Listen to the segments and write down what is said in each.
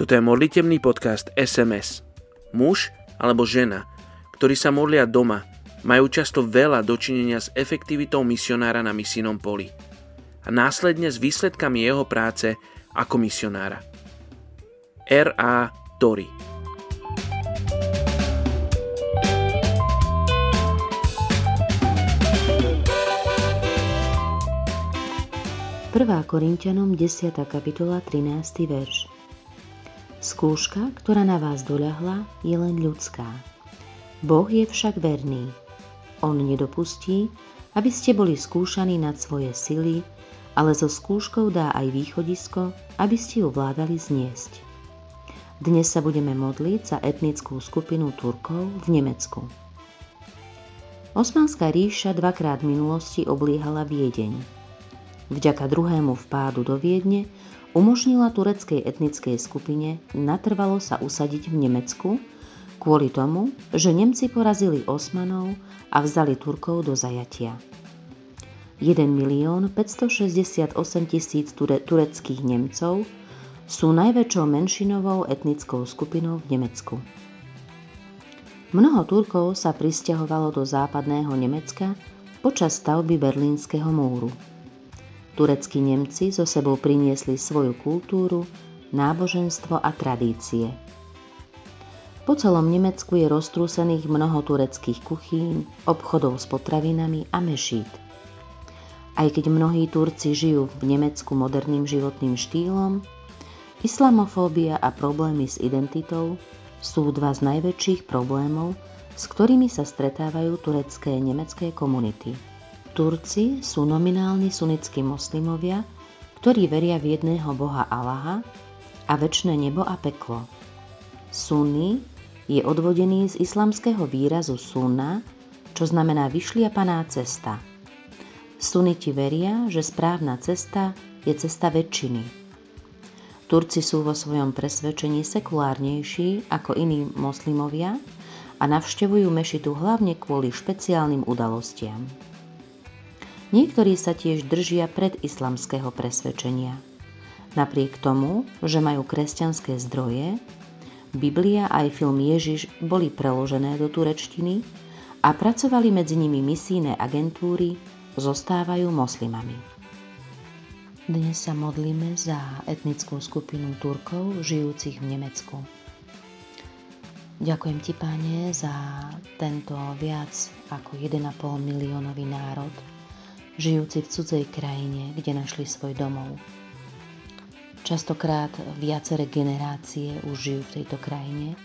Toto je modlitebný podcast SMS. Muž alebo žena, ktorí sa modlia doma, majú často veľa dočinenia s efektivitou misionára na misijnom poli a následne s výsledkami jeho práce ako misionára. R.A. Tori Prvá Korintianom 10. kapitola 13. verš Skúška, ktorá na vás doľahla, je len ľudská. Boh je však verný. On nedopustí, aby ste boli skúšaní nad svoje sily, ale so skúškou dá aj východisko, aby ste ju vládali zniesť. Dnes sa budeme modliť za etnickú skupinu Turkov v Nemecku. Osmanská ríša dvakrát v minulosti obliehala Viedeň. Vďaka druhému vpádu do Viedne umožnila tureckej etnickej skupine natrvalo sa usadiť v Nemecku kvôli tomu, že Nemci porazili Osmanov a vzali Turkov do zajatia. 1 milión 568 tisíc tureckých Nemcov sú najväčšou menšinovou etnickou skupinou v Nemecku. Mnoho Turkov sa pristahovalo do západného Nemecka počas stavby Berlínskeho múru. Tureckí Nemci so sebou priniesli svoju kultúru, náboženstvo a tradície. Po celom Nemecku je roztrúsených mnoho tureckých kuchýn, obchodov s potravinami a mešít. Aj keď mnohí Turci žijú v Nemecku moderným životným štýlom, islamofóbia a problémy s identitou sú dva z najväčších problémov, s ktorými sa stretávajú turecké nemecké komunity. Turci sú nominálni sunnickí moslimovia, ktorí veria v jedného boha Allaha a väčšie nebo a peklo. Sunni je odvodený z islamského výrazu sunna, čo znamená vyšliapaná cesta. Suniti veria, že správna cesta je cesta väčšiny. Turci sú vo svojom presvedčení sekulárnejší ako iní moslimovia a navštevujú mešitu hlavne kvôli špeciálnym udalostiam. Niektorí sa tiež držia pred islamského presvedčenia. Napriek tomu, že majú kresťanské zdroje, Biblia aj film Ježiš boli preložené do turečtiny a pracovali medzi nimi misijné agentúry, zostávajú moslimami. Dnes sa modlíme za etnickú skupinu Turkov žijúcich v Nemecku. Ďakujem ti, páne, za tento viac ako 1,5 miliónový národ, žijúci v cudzej krajine, kde našli svoj domov. Častokrát viaceré generácie už žijú v tejto krajine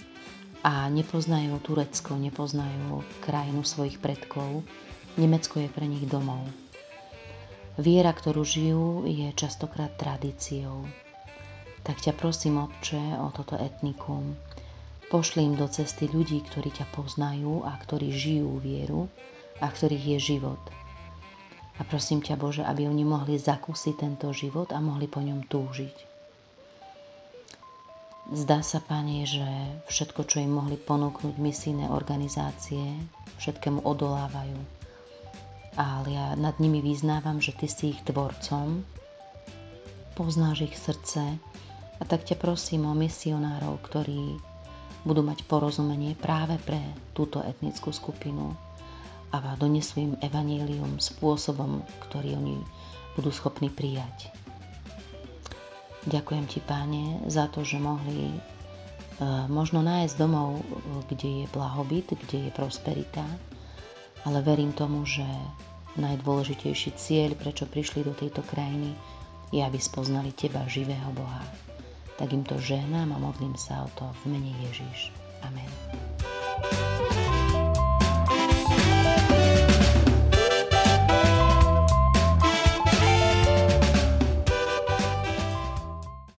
a nepoznajú Turecko, nepoznajú krajinu svojich predkov. Nemecko je pre nich domov. Viera, ktorú žijú, je častokrát tradíciou. Tak ťa prosím, Otče, o toto etnikum. Pošli im do cesty ľudí, ktorí ťa poznajú a ktorí žijú vieru a ktorých je život – a prosím ťa Bože, aby oni mohli zakúsiť tento život a mohli po ňom túžiť. Zdá sa, Pane, že všetko, čo im mohli ponúknuť misijné organizácie, všetkému odolávajú. Ale ja nad nimi vyznávam, že Ty si ich tvorcom, poznáš ich srdce a tak ťa prosím o misionárov, ktorí budú mať porozumenie práve pre túto etnickú skupinu, a donesú im evanílium spôsobom, ktorý oni budú schopní prijať. Ďakujem ti, páne, za to, že mohli e, možno nájsť domov, kde je blahobyt, kde je prosperita, ale verím tomu, že najdôležitejší cieľ, prečo prišli do tejto krajiny, je, aby spoznali teba, živého Boha. Tak im to žehnám a modlím sa o to v mene Ježiš. Amen.